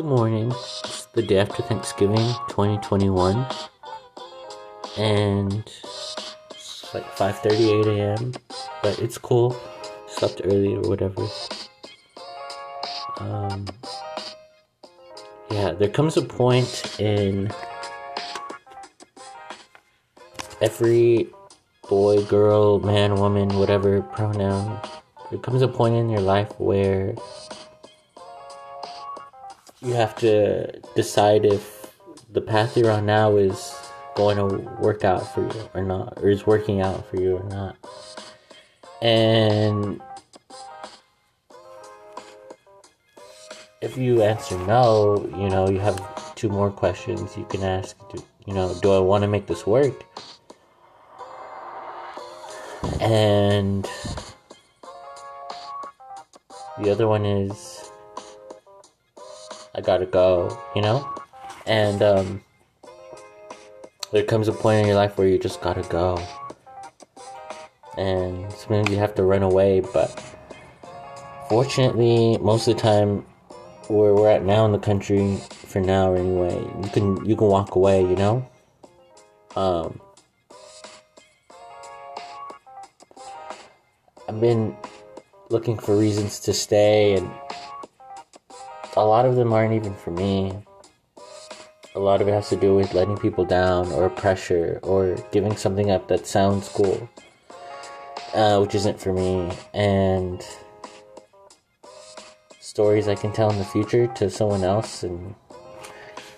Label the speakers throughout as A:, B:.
A: Good morning. It's the day after Thanksgiving 2021. And it's like 5:38 a.m. But it's cool. Slept early or whatever. Um Yeah, there comes a point in every boy, girl, man, woman, whatever pronoun. There comes a point in your life where you have to decide if the path you're on now is going to work out for you or not, or is working out for you or not. And if you answer no, you know, you have two more questions you can ask. You know, do I want to make this work? And the other one is I gotta go, you know? And um, there comes a point in your life where you just gotta go. And sometimes you have to run away, but fortunately, most of the time, where we're at now in the country, for now anyway, you can you can walk away, you know. Um, I've been looking for reasons to stay, and a lot of them aren't even for me. A lot of it has to do with letting people down, or pressure, or giving something up that sounds cool, uh, which isn't for me, and stories I can tell in the future to someone else. And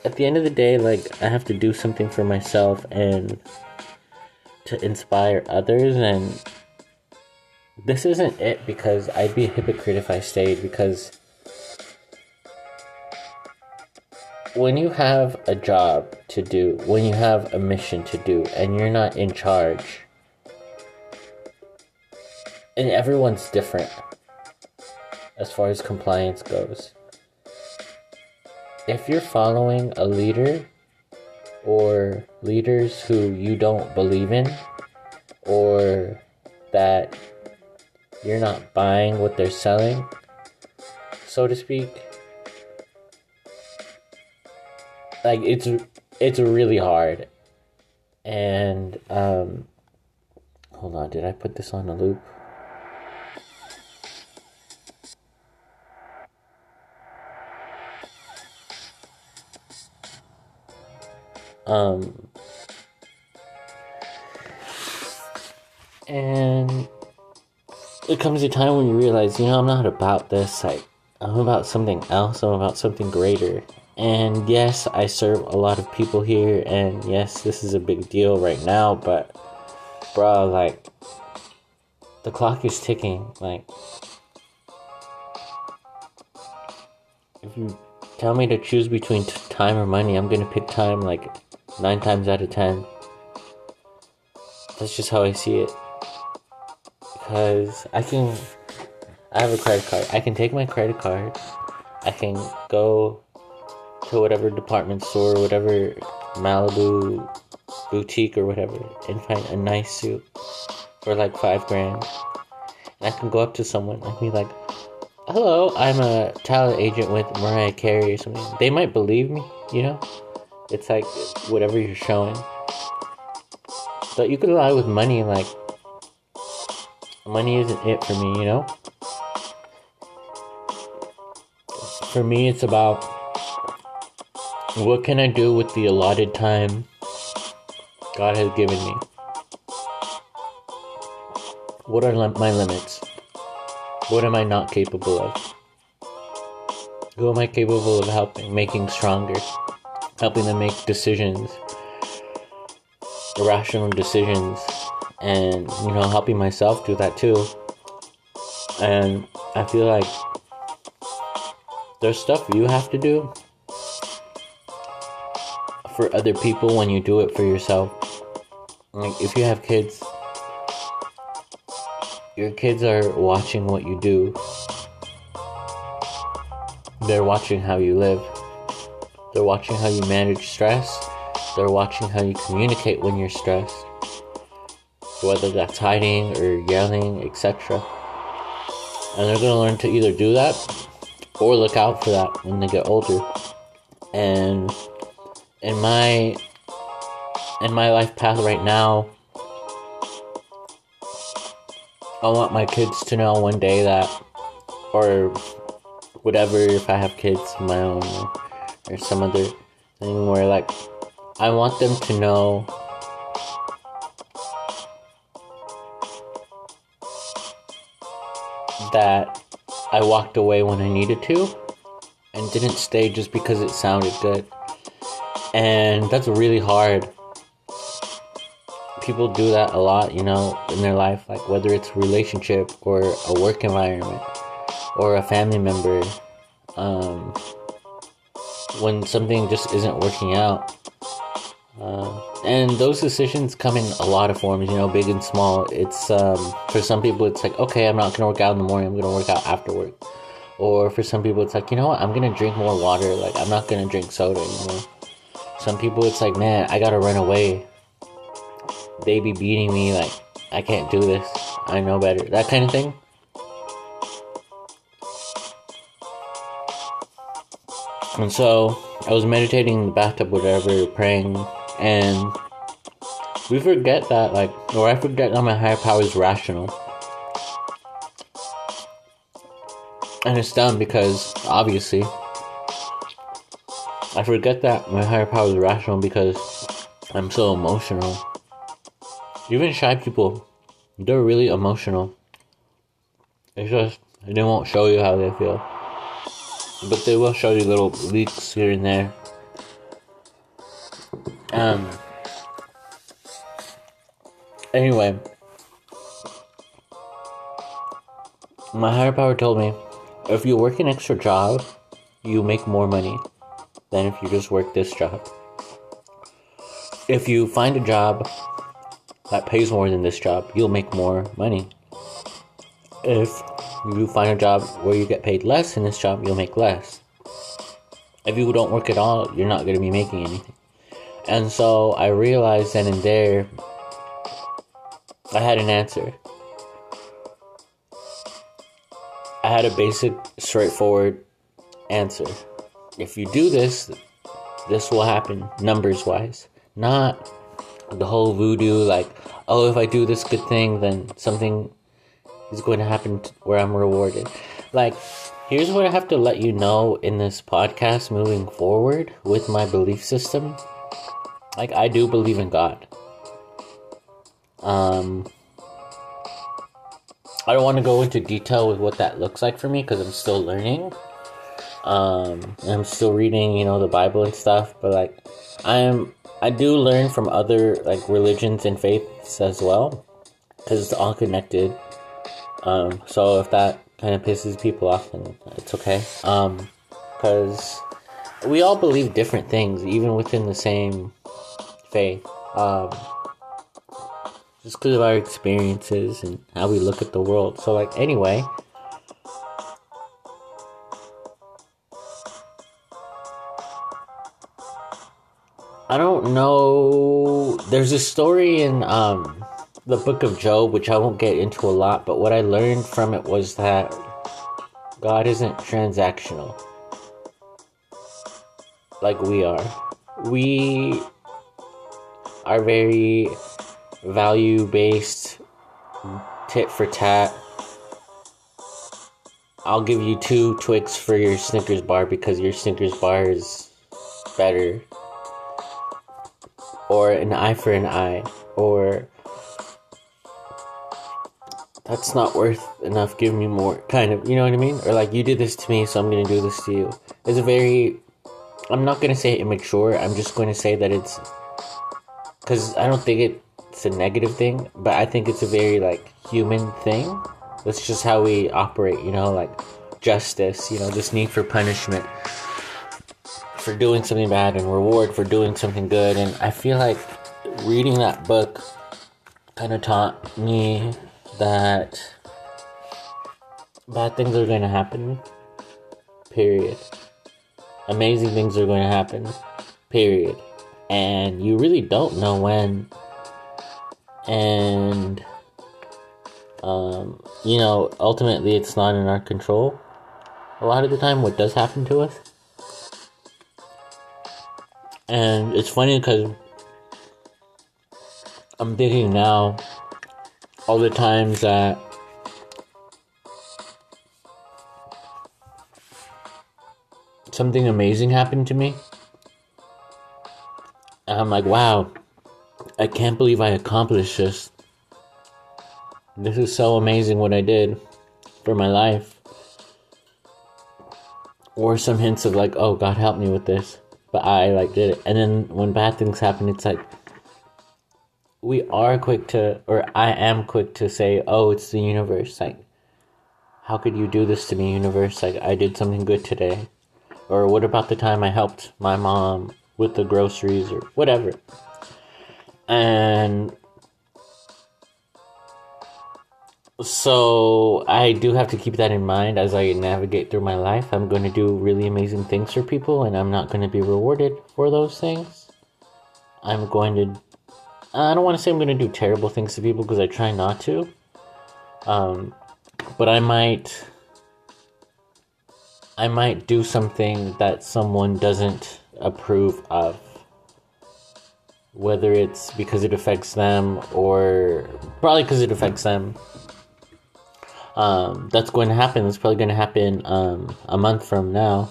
A: at the end of the day, like, I have to do something for myself and to inspire others and this isn't it because I'd be a hypocrite if I stayed because when you have a job to do, when you have a mission to do, and you're not in charge, and everyone's different as far as compliance goes. If you're following a leader or leaders who you don't believe in, or that you're not buying what they're selling, so to speak. Like it's it's really hard. And um hold on, did I put this on a loop? Um and it comes a time when you realize, you know, I'm not about this. Like, I'm about something else. I'm about something greater. And yes, I serve a lot of people here, and yes, this is a big deal right now, but, bro, like, the clock is ticking. Like, if you tell me to choose between t- time or money, I'm gonna pick time like nine times out of ten. That's just how I see it because I can. I have a credit card. I can take my credit card. I can go to whatever department store, whatever Malibu boutique or whatever, and find a nice suit for like five grand. And I can go up to someone and be like, "Hello, I'm a talent agent with Mariah Carey or something." They might believe me, you know. It's like whatever you're showing. But you could lie with money, like money isn't it for me, you know? For me, it's about what can I do with the allotted time God has given me? What are my limits? What am I not capable of? Who am I capable of helping, making stronger, helping them make decisions, irrational decisions, and you know helping myself do that too and i feel like there's stuff you have to do for other people when you do it for yourself. Like if you have kids your kids are watching what you do. They're watching how you live. They're watching how you manage stress. They're watching how you communicate when you're stressed. Whether that's hiding or yelling, etc. And they're going to learn to either do that or look out for that when they get older. And in my in my life path right now, I want my kids to know one day that, or whatever, if I have kids of my own or, or some other thing where, like, I want them to know that I walked away when I needed to and didn't stay just because it sounded good. And that's really hard. People do that a lot, you know, in their life, like whether it's relationship or a work environment or a family member. Um, when something just isn't working out. Uh, and those decisions come in a lot of forms, you know, big and small. It's um, for some people, it's like, okay, I'm not gonna work out in the morning. I'm gonna work out after work. Or for some people, it's like, you know what? I'm gonna drink more water. Like, I'm not gonna drink soda anymore. Some people, it's like, man, I gotta run away. They be beating me. Like, I can't do this. I know better. That kind of thing. And so I was meditating in the bathtub, whatever, praying, and we forget that, like, or I forget that my higher power is rational. And it's dumb because, obviously, I forget that my higher power is rational because I'm so emotional. Even shy people, they're really emotional. It's just, they won't show you how they feel but they will show you little leaks here and there. Um. Anyway, my higher power told me if you work an extra job, you make more money than if you just work this job. If you find a job that pays more than this job, you'll make more money. If you find a job where you get paid less in this job, you'll make less. If you don't work at all, you're not going to be making anything. And so I realized then and there, I had an answer. I had a basic, straightforward answer. If you do this, this will happen numbers wise. Not the whole voodoo, like, oh, if I do this good thing, then something is going to happen where I'm rewarded. Like, here's what I have to let you know in this podcast moving forward with my belief system. Like, I do believe in God. Um, I don't want to go into detail with what that looks like for me because I'm still learning. Um, I'm still reading, you know, the Bible and stuff, but like, I'm, I do learn from other like religions and faiths as well because it's all connected. Um, so if that kind of pisses people off, then it's okay. Um, because we all believe different things, even within the same faith. Um, just because of our experiences and how we look at the world. So, like, anyway. I don't know. There's a story in um, the book of Job, which I won't get into a lot, but what I learned from it was that God isn't transactional like we are. We are very value based, tit for tat. I'll give you two Twix for your Snickers bar because your Snickers bar is better. Or an eye for an eye. Or that's not worth enough. Give me more, kind of, you know what I mean? Or like, you did this to me, so I'm gonna do this to you. It's a very, I'm not gonna say immature, I'm just gonna say that it's, because I don't think it's a negative thing, but I think it's a very, like, human thing. That's just how we operate, you know, like justice, you know, this need for punishment for doing something bad and reward for doing something good. And I feel like reading that book kind of taught me that bad things are going to happen. Period. Amazing things are going to happen. Period. And you really don't know when. And, um, you know, ultimately it's not in our control. a lot of the time what does happen to us. And it's funny because I'm thinking now all the times that something amazing happened to me. And I'm like, wow, I can't believe I accomplished this. This is so amazing what I did for my life. Or some hints of like, oh, God help me with this. But I like did it. And then when bad things happen, it's like, we are quick to, or I am quick to say, oh, it's the universe. Like, how could you do this to me, universe? Like, I did something good today. Or what about the time I helped my mom with the groceries or whatever? And so I do have to keep that in mind as I navigate through my life. I'm going to do really amazing things for people and I'm not going to be rewarded for those things. I'm going to I don't want to say I'm going to do terrible things to people because I try not to. Um, but I might I might do something that someone doesn't approve of. Whether it's because it affects them or probably because it affects them. Um, that's going to happen. That's probably going to happen um, a month from now.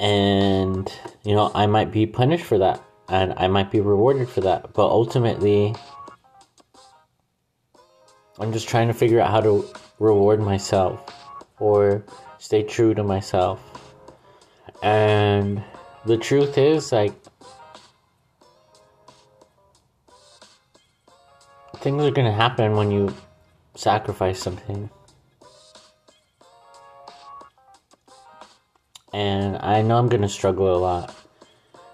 A: And, you know, I might be punished for that. And I might be rewarded for that. But ultimately, I'm just trying to figure out how to reward myself or stay true to myself. And the truth is, like, things are gonna happen when you sacrifice something. And I know I'm gonna struggle a lot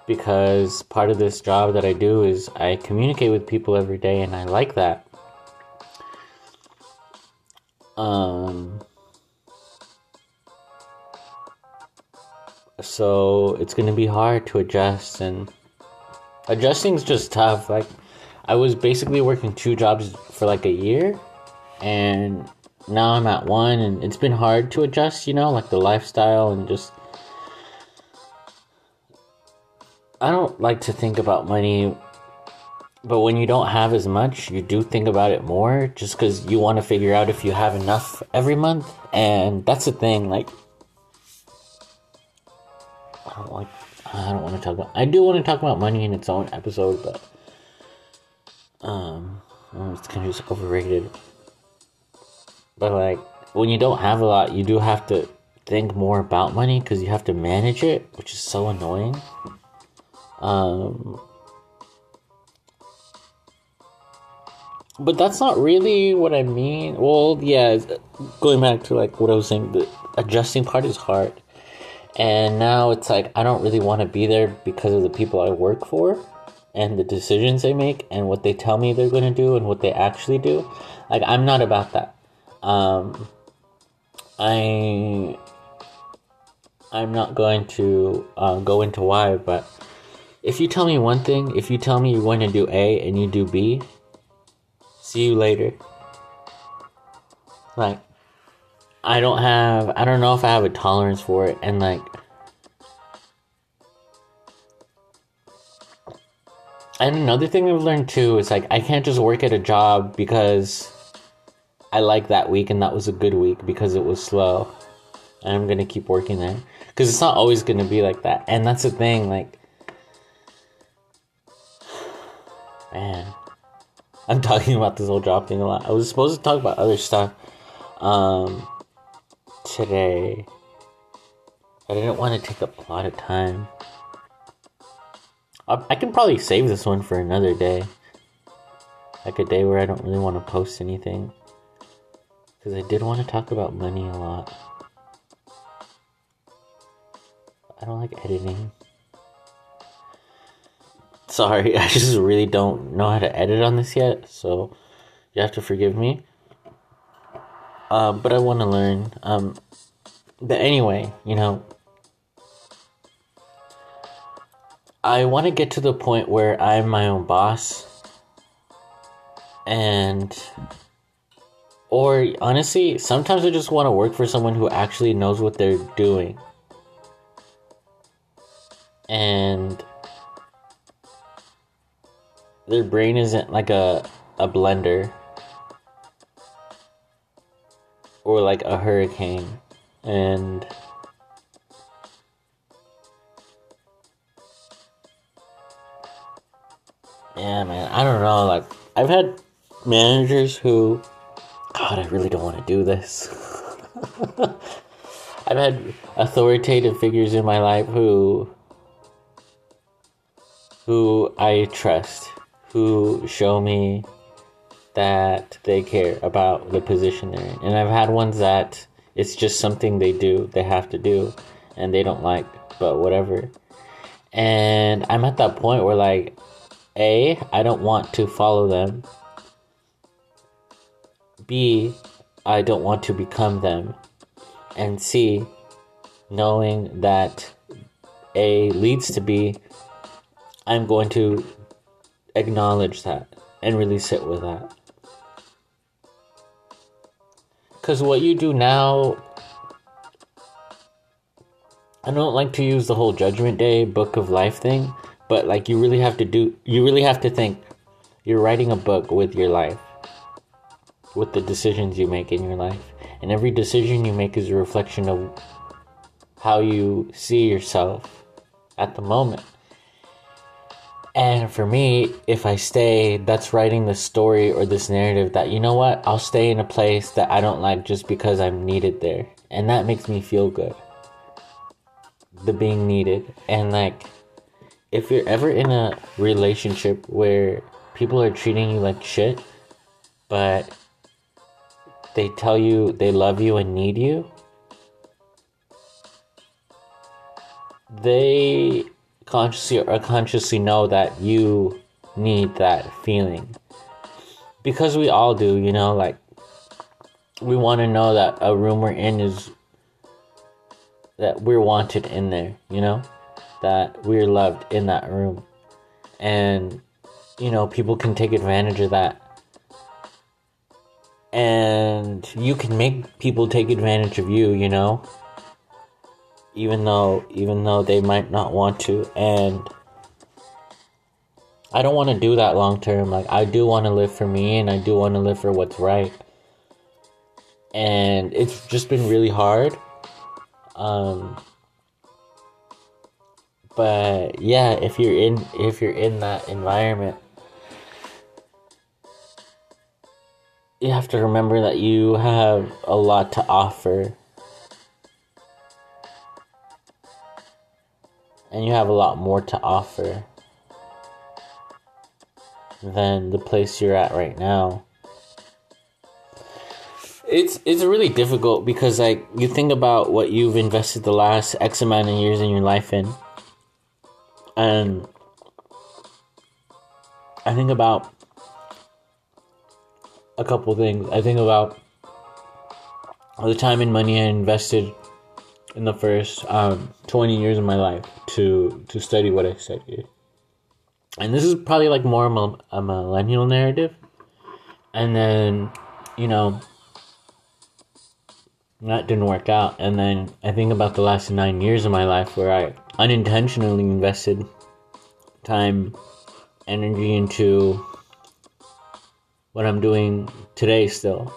A: because part of this job that I do is I communicate with people every day, and I like that. Um, so it's gonna be hard to adjust and adjusting is just tough like i was basically working two jobs for like a year and now i'm at one and it's been hard to adjust you know like the lifestyle and just i don't like to think about money but when you don't have as much you do think about it more just because you want to figure out if you have enough every month and that's the thing like I don't like. I don't want to talk about. I do want to talk about money in its own episode, but um, it's kind of just overrated. But like, when you don't have a lot, you do have to think more about money because you have to manage it, which is so annoying. Um, but that's not really what I mean. Well, yeah, going back to like what I was saying, the adjusting part is hard and now it's like I don't really want to be there because of the people I work for and the decisions they make and what they tell me they're going to do and what they actually do. Like I'm not about that. Um, I I'm not going to uh, go into why, but if you tell me one thing, if you tell me you're going to do A and you do B, see you later. Like I don't have I don't know if I have a tolerance for it and like and another thing I've learned too is like I can't just work at a job because I like that week and that was a good week because it was slow. And I'm gonna keep working there. Because it's not always gonna be like that. And that's the thing, like Man. I'm talking about this whole job thing a lot. I was supposed to talk about other stuff. Um today. I didn't want to take up a lot of time. I, I can probably save this one for another day. Like a day where I don't really want to post anything. Because I did want to talk about money a lot. I don't like editing. Sorry, I just really don't know how to edit on this yet, so you have to forgive me. Uh, but I want to learn. Um, but anyway, you know, I want to get to the point where I'm my own boss. And, Or honestly, sometimes I just want to work for someone who actually knows what they're doing. And their brain isn't like a, a blender or like a hurricane. And yeah, man, I don't know. Like, I've had managers who God, I really don't want to do this. I've had authoritative figures in my life who who I trust, who show me that they care about the position they're in. And I've had ones that it's just something they do, they have to do, and they don't like, but whatever. And I'm at that point where, like, A, I don't want to follow them B, I don't want to become them. And C, knowing that A leads to B, I'm going to acknowledge that and release it with that. Because what you do now, I don't like to use the whole Judgment Day book of life thing, but like you really have to do, you really have to think you're writing a book with your life with the decisions you make in your life. And every decision you make is a reflection of how you see yourself at the moment. And for me, if I stay, that's writing the story or this narrative that, you know what, I'll stay in a place that I don't like just because I'm needed there. And that makes me feel good. The being needed. And like, if you're ever in a relationship where people are treating you like shit, but they tell you they love you and need you, they consciously or unconsciously know that you need that feeling. Because we all do, you know, like we want to know that a room we're in is that we're wanted in there, you know? That we're loved in that room. And you know, people can take advantage of that and you can make people take advantage of you you know? Even though even though they might not want to and i don't want to do that long term like i do want to live for me and i do want to live for what's right. And it's just been really hard um but yeah if you're in if you're in that environment you have to remember that you have a lot to offer. And you have a lot more to offer than the place you're at right now. It's it's really difficult because like you think about what you've invested the last X amount of years in your life in. And I think about a couple things. I think about the time and money I invested in the first um, 20 years of my life to to study what I studied. And this is probably like more a, a millennial narrative. And then, you know, that didn't work out. And then I think about the last nine years of my life where I unintentionally invested time, energy into what I'm doing today still.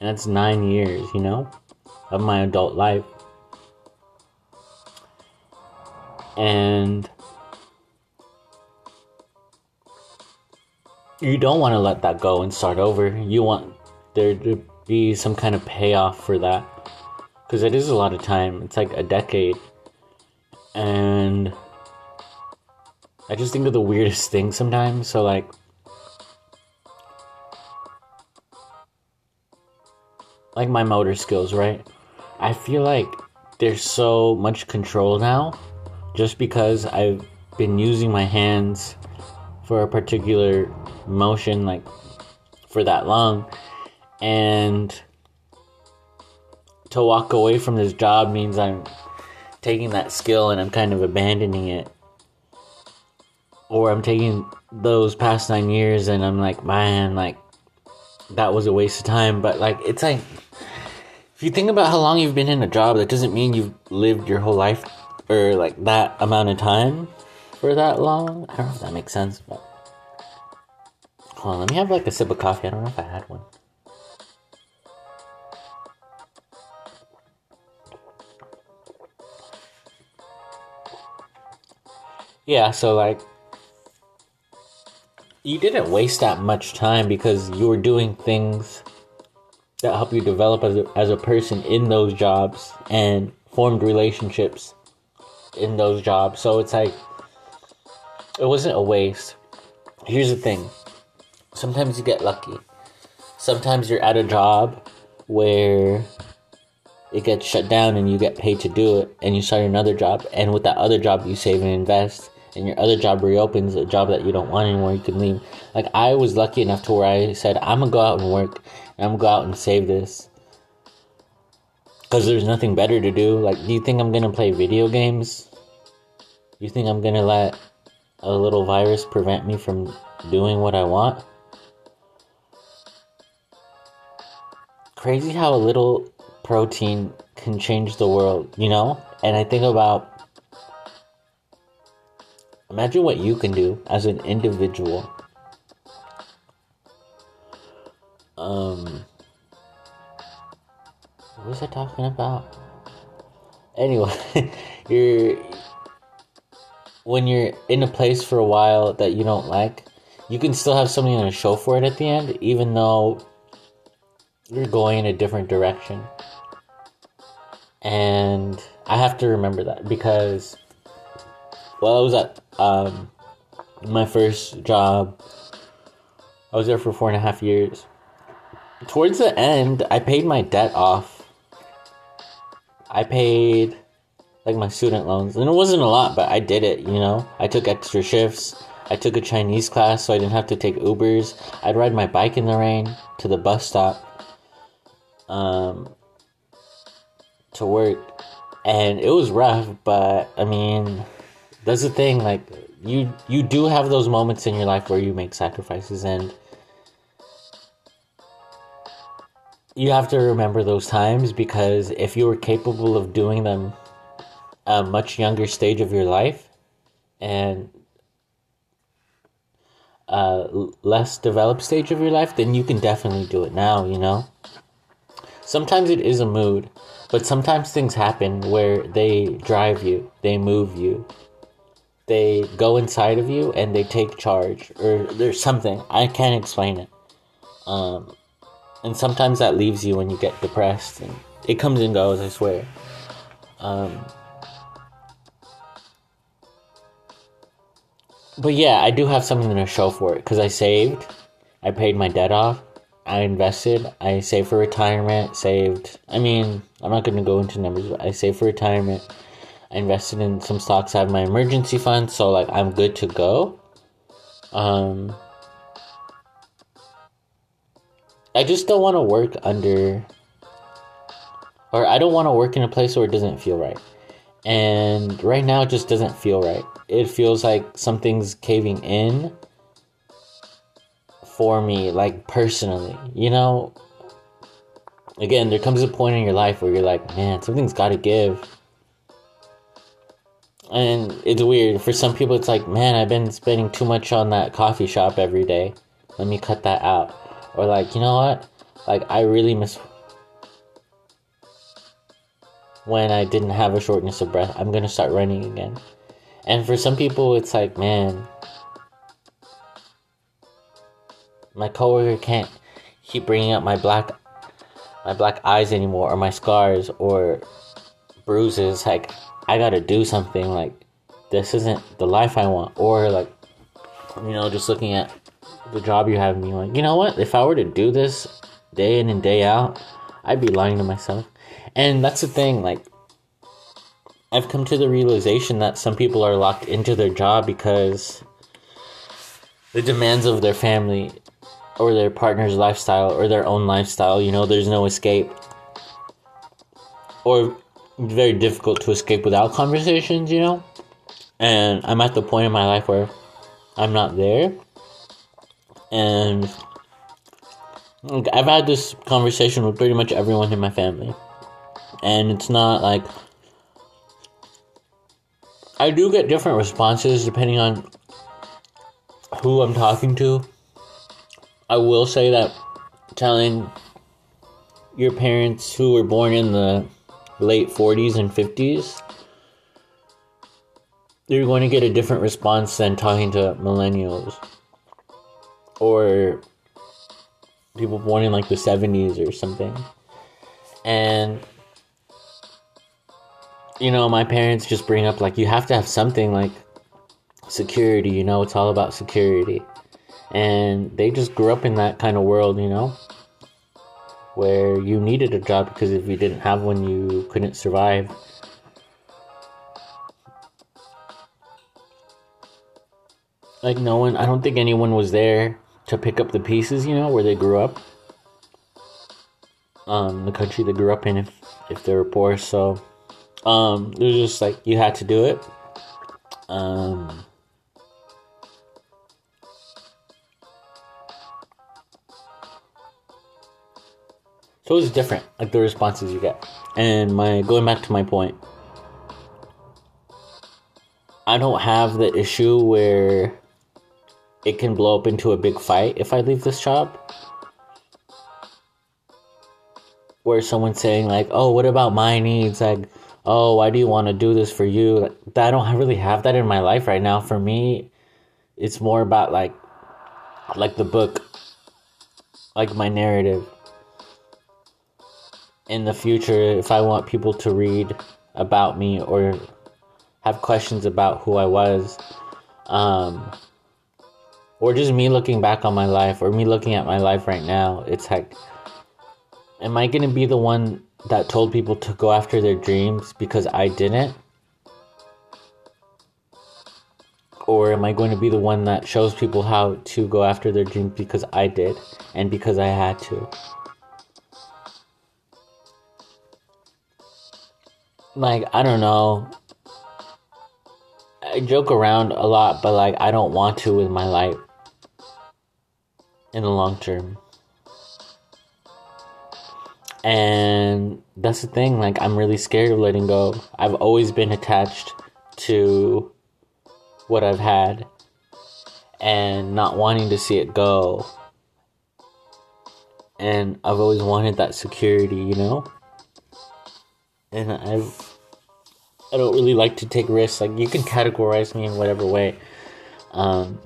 A: And that's nine years, you know, of my adult life. And you don't want to let that go and start over. You want there to be some kind of payoff for that. Because it is a lot of time. It's like a decade. And I just think of the weirdest things sometimes. So, like, like my motor skills, right? I feel like there's so much control now just because I've been using my hands for a particular motion like for that long and to walk away from this job means I'm taking that skill and I'm kind of abandoning it or I'm taking those past 9 years and I'm like man like that was a waste of time. But like, it's like if you think about how long you've been in a job, that doesn't mean you've lived your whole life or like that amount of time for that long. I don't know if that makes sense, but hold on, let me have like a sip of coffee. I don't know if I had one. Yeah, so like you didn't waste that much time because you were doing things that help you develop as a, as a person in those jobs and formed relationships in those jobs. So it's like it wasn't a waste. Here's the thing. Sometimes you get lucky. Sometimes you're at a job where it gets shut down and you get paid to do it and you start another job and with that other job you save and invest and your other job reopens, a job that you don't want anymore, you can leave. Like I was lucky enough to where I said, I'm gonna go out and work, and I'm gonna go out and save this, because there's nothing better to do. Like, do you think I'm gonna play video games? You think I'm gonna let a little virus prevent me from doing what I want? Crazy how a little protein can change the world, you know? And I think about Imagine what you can do as an individual. Um, was I talking about? Anyway, you're when you're in a place for a while that you don't like, you can still have something to show for it at the end, even though you're going in a different direction. And I have to remember that because well, I was at um, my first job. I was there for four and a half years. Towards the end, I paid my debt off. I paid like my student loans, and it wasn't a lot, but I did it. You know, I took extra shifts. I took a Chinese class so I didn't have to take Ubers. I'd ride my bike in the rain to the bus stop um, to work. And it was rough, but I mean, that's the thing like you you do have those moments in your life where you make sacrifices and you have to remember those times because if you were capable of doing them a much younger stage of your life and a less developed stage of your life then you can definitely do it now you know? Sometimes it is a mood but sometimes things happen where they drive you they move you they go inside of you and they take charge or there's something. I can't explain it. Um, and sometimes that leaves you when you get depressed and it comes and goes i swear um, but yeah i do have something to show for it because i saved i paid my debt off i invested i saved for retirement saved i mean i'm not going to go into numbers but i saved for retirement I invested in some stocks. I have my emergency fund, so like I'm good to go. Um, I just don't want to work under, or I don't want to work in a place where it doesn't feel right. And right now, it just doesn't feel right. It feels like something's caving in for me, like personally, you know. Again, there comes a point in your life where you're like, man, something's got to give and it's weird for some people it's like man i've been spending too much on that coffee shop every day let me cut that out or like you know what? Like i really miss when i didn't have a shortness of breath. I'm gonna start running again. And for some people it's like man my coworker can't keep bringing up my black my black eyes anymore or my scars or bruises. Like I gotta do something like this isn't the life I want, or like you know, just looking at the job you have me like, you know what? If I were to do this day in and day out, I'd be lying to myself. And that's the thing, like I've come to the realization that some people are locked into their job because the demands of their family or their partner's lifestyle or their own lifestyle, you know, there's no escape. Or very difficult to escape without conversations, you know? And I'm at the point in my life where I'm not there. And I've had this conversation with pretty much everyone in my family, and it's not like I do get different responses depending on who I'm talking to. I will say that telling your parents who were born in the late 40s and 50s, you're going to get a different response than talking to millennials or people born in like the 70s or something. And you know, my parents just bring up like you have to have something like security, you know, it's all about security. And they just grew up in that kind of world, you know, where you needed a job because if you didn't have one, you couldn't survive. Like, no one, I don't think anyone was there to pick up the pieces, you know, where they grew up. Um, the country they grew up in, if, if they were poor. So, um, it was just like you had to do it. Um, so it was different, like the responses you get. And my going back to my point, I don't have the issue where it can blow up into a big fight if I leave this job. Where someone's saying like, "Oh, what about my needs?" Like, oh, why do you want to do this for you? I don't really have that in my life right now. For me, it's more about like, like the book, like my narrative. In the future, if I want people to read about me or have questions about who I was, um, or just me looking back on my life or me looking at my life right now, it's like, am I gonna be the one that told people to go after their dreams because I didn't? Or am I going to be the one that shows people how to go after their dreams because I did and because I had to? Like, I don't know. I joke around a lot, but like, I don't want to with my life in the long term. And that's the thing, like, I'm really scared of letting go. I've always been attached to what I've had and not wanting to see it go. And I've always wanted that security, you know? And I've I don't really like to take risks. Like you can categorize me in whatever way. Um,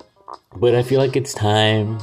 A: but I feel like it's time